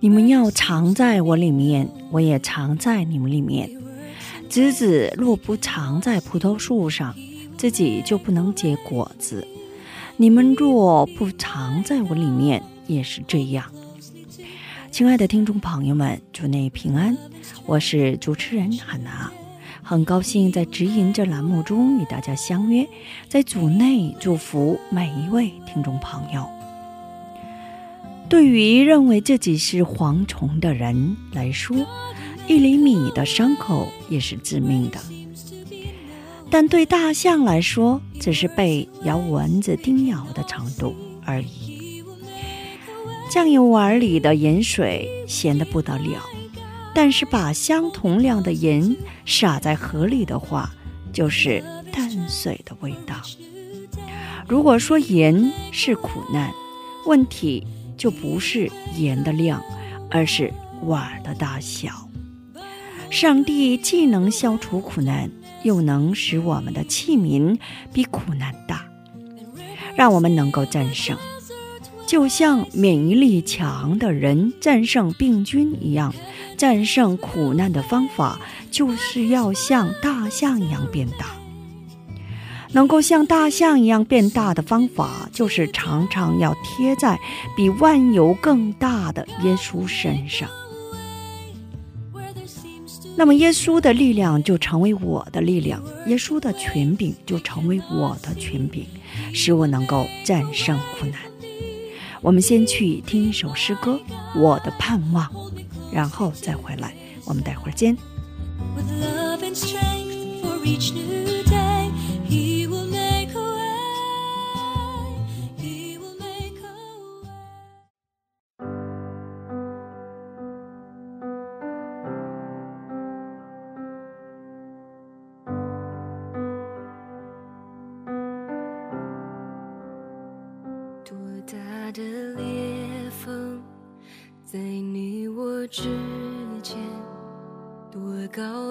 你们要藏在我里面，我也藏在你们里面。枝子若不藏在葡萄树上，自己就不能结果子。你们若不藏在我里面，也是这样。亲爱的听众朋友们，祝内平安，我是主持人海娜，很高兴在直营这栏目中与大家相约，在组内祝福每一位听众朋友。对于认为自己是蝗虫的人来说，一厘米的伤口也是致命的；但对大象来说，只是被咬蚊子叮咬的程度而已。酱油碗里的盐水咸得不得了，但是把相同量的盐撒在河里的话，就是淡水的味道。如果说盐是苦难，问题就不是盐的量，而是碗的大小。上帝既能消除苦难，又能使我们的器皿比苦难大，让我们能够战胜，就像免疫力强的人战胜病菌一样。战胜苦难的方法，就是要像大象一样变大。能够像大象一样变大的方法，就是常常要贴在比万有更大的耶稣身上。那么，耶稣的力量就成为我的力量，耶稣的权柄就成为我的权柄，使我能够战胜苦难。我们先去听一首诗歌《我的盼望》，然后再回来。我们待会儿见。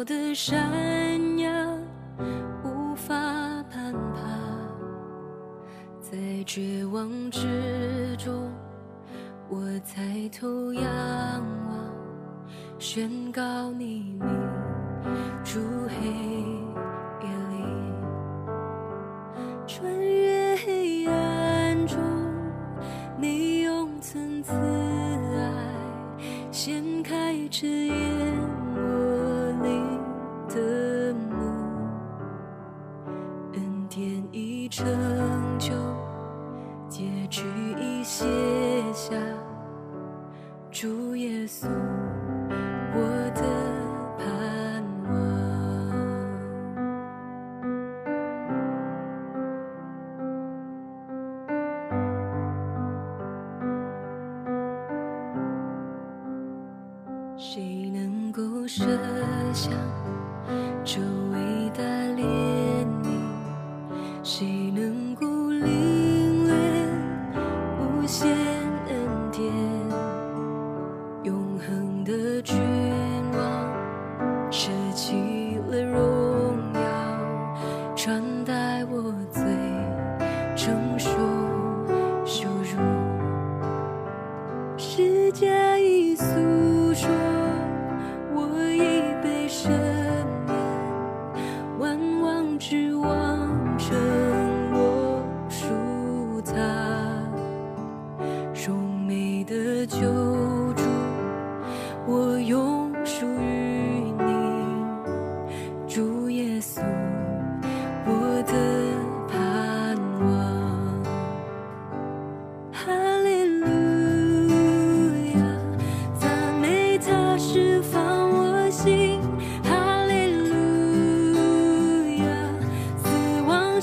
的山崖无法攀爬，在绝望之中，我抬头仰望，宣告你名，住黑夜里穿越黑暗中，你用层次爱掀开尘埃。成就，结局已写下，主耶稣，she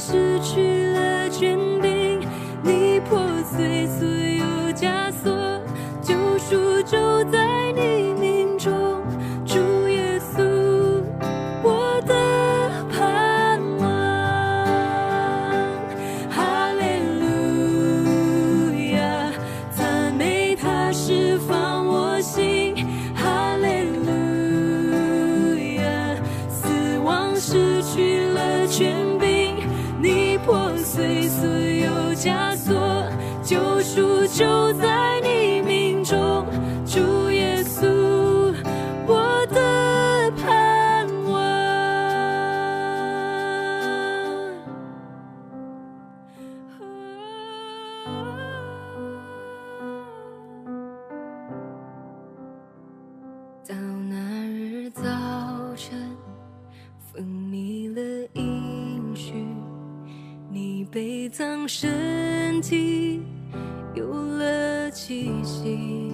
失去了权柄，你破碎所有枷锁，救赎就在你命中，主耶稣，我的盼望，哈利路亚，赞美他释放我心，哈利路亚，死亡失去了权柄。就在你命中，主耶稣，我的盼望。到那日早晨，分泌了应许，你被葬身体气息，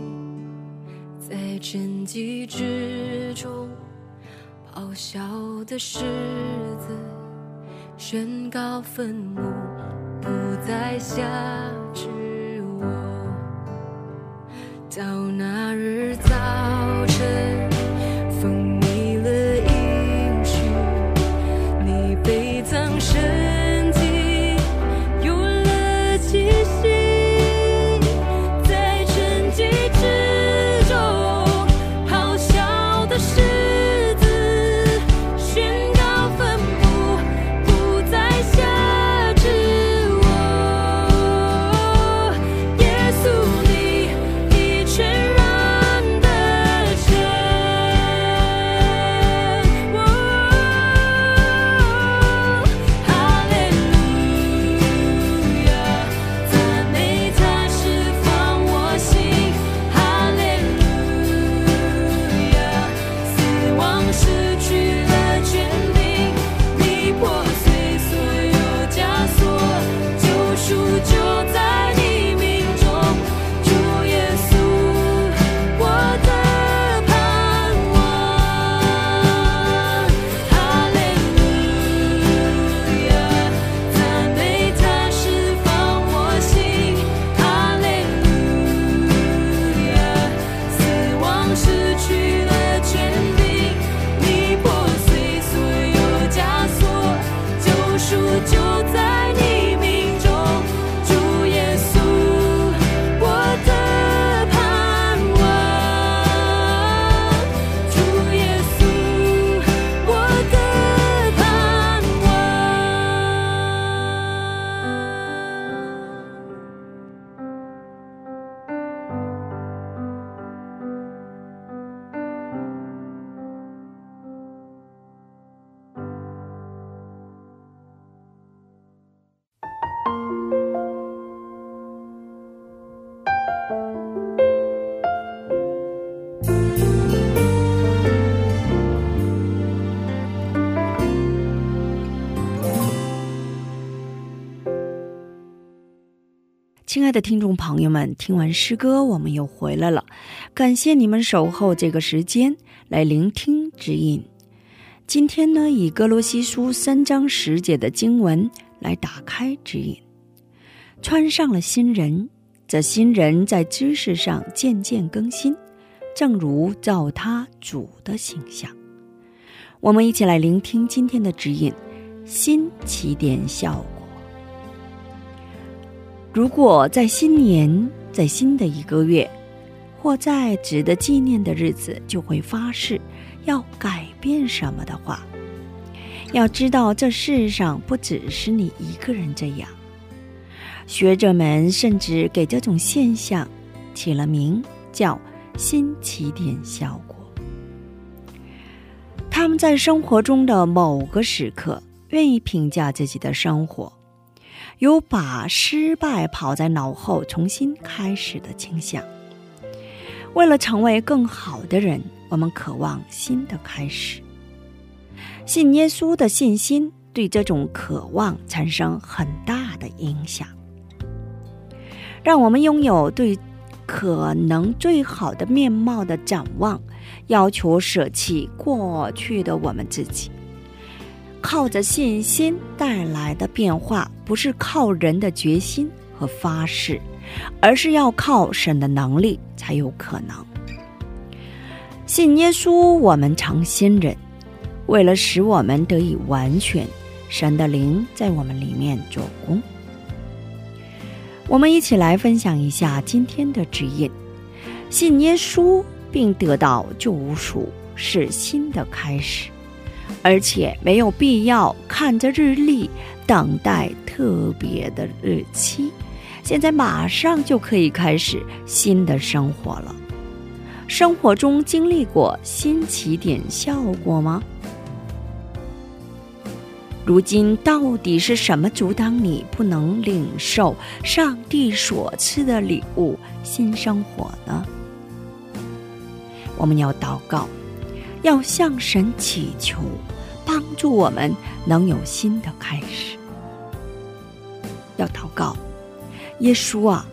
在沉寂之中咆哮的狮子，宣告坟墓不再辖制我。到那日早亲爱的听众朋友们，听完诗歌，我们又回来了。感谢你们守候这个时间来聆听指引。今天呢，以哥罗西书三章十节的经文来打开指引。穿上了新人，这新人在知识上渐渐更新，正如照他主的形象。我们一起来聆听今天的指引：新起点效果。如果在新年，在新的一个月，或在值得纪念的日子，就会发誓要改变什么的话，要知道这世上不只是你一个人这样。学者们甚至给这种现象起了名叫“新起点效果”。他们在生活中的某个时刻，愿意评价自己的生活。有把失败抛在脑后重新开始的倾向。为了成为更好的人，我们渴望新的开始。信耶稣的信心对这种渴望产生很大的影响，让我们拥有对可能最好的面貌的展望，要求舍弃过去的我们自己。靠着信心带来的变化，不是靠人的决心和发誓，而是要靠神的能力才有可能。信耶稣，我们常新人，为了使我们得以完全，神的灵在我们里面做工。我们一起来分享一下今天的指引：信耶稣并得到救赎是新的开始，而且没有必要看着日历等待特别的日期，现在马上就可以开始新的生活了。生活中经历过新起点效果吗？如今到底是什么阻挡你不能领受上帝所赐的礼物新生活呢？我们要祷告，要向神祈求，帮助我们能有新的开始。要祷告，耶稣啊，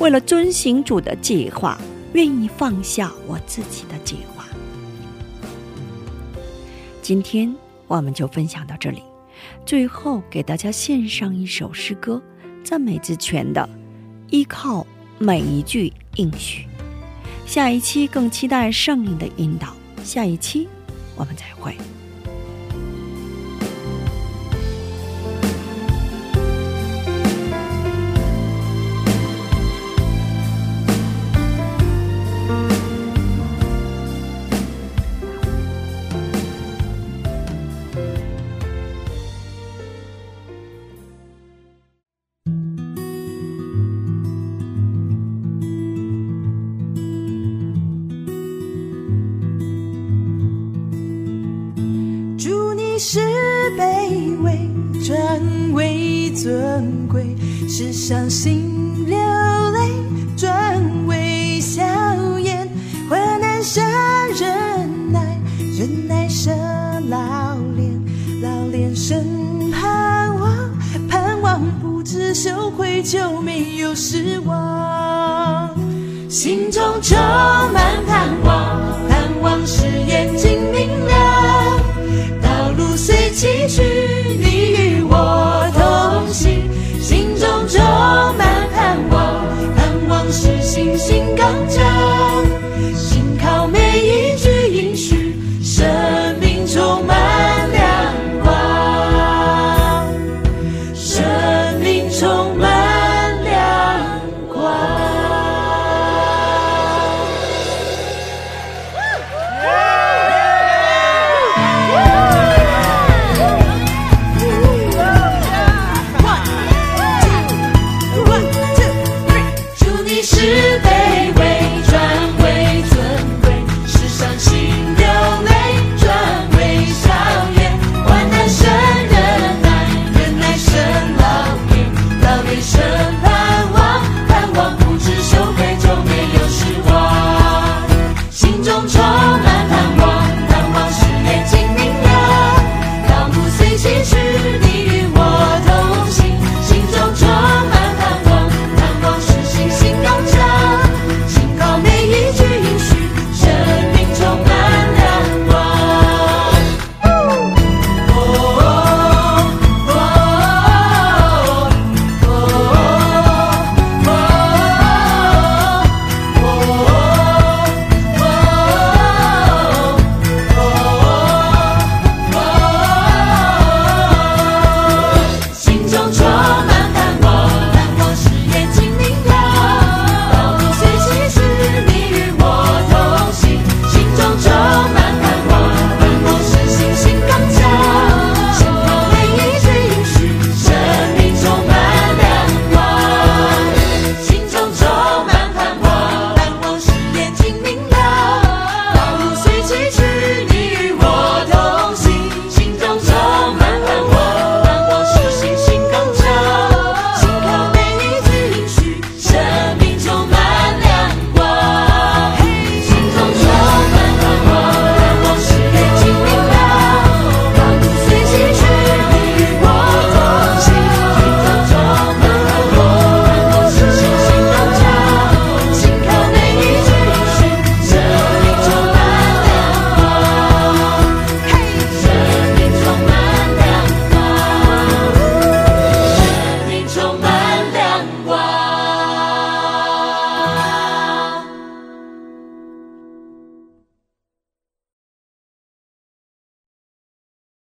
为了遵行主的计划，愿意放下我自己的计划。今天。我们就分享到这里，最后给大家献上一首诗歌，赞美之泉的《依靠每一句应许》。下一期更期待圣灵的引导，下一期我们再会。转为尊贵；是伤心流泪，转为笑颜。患难生忍耐，忍耐生老练，老练生盼望，盼望不知羞愧，就没有失望。心中充满盼望，盼望是眼睛明亮。随崎岖。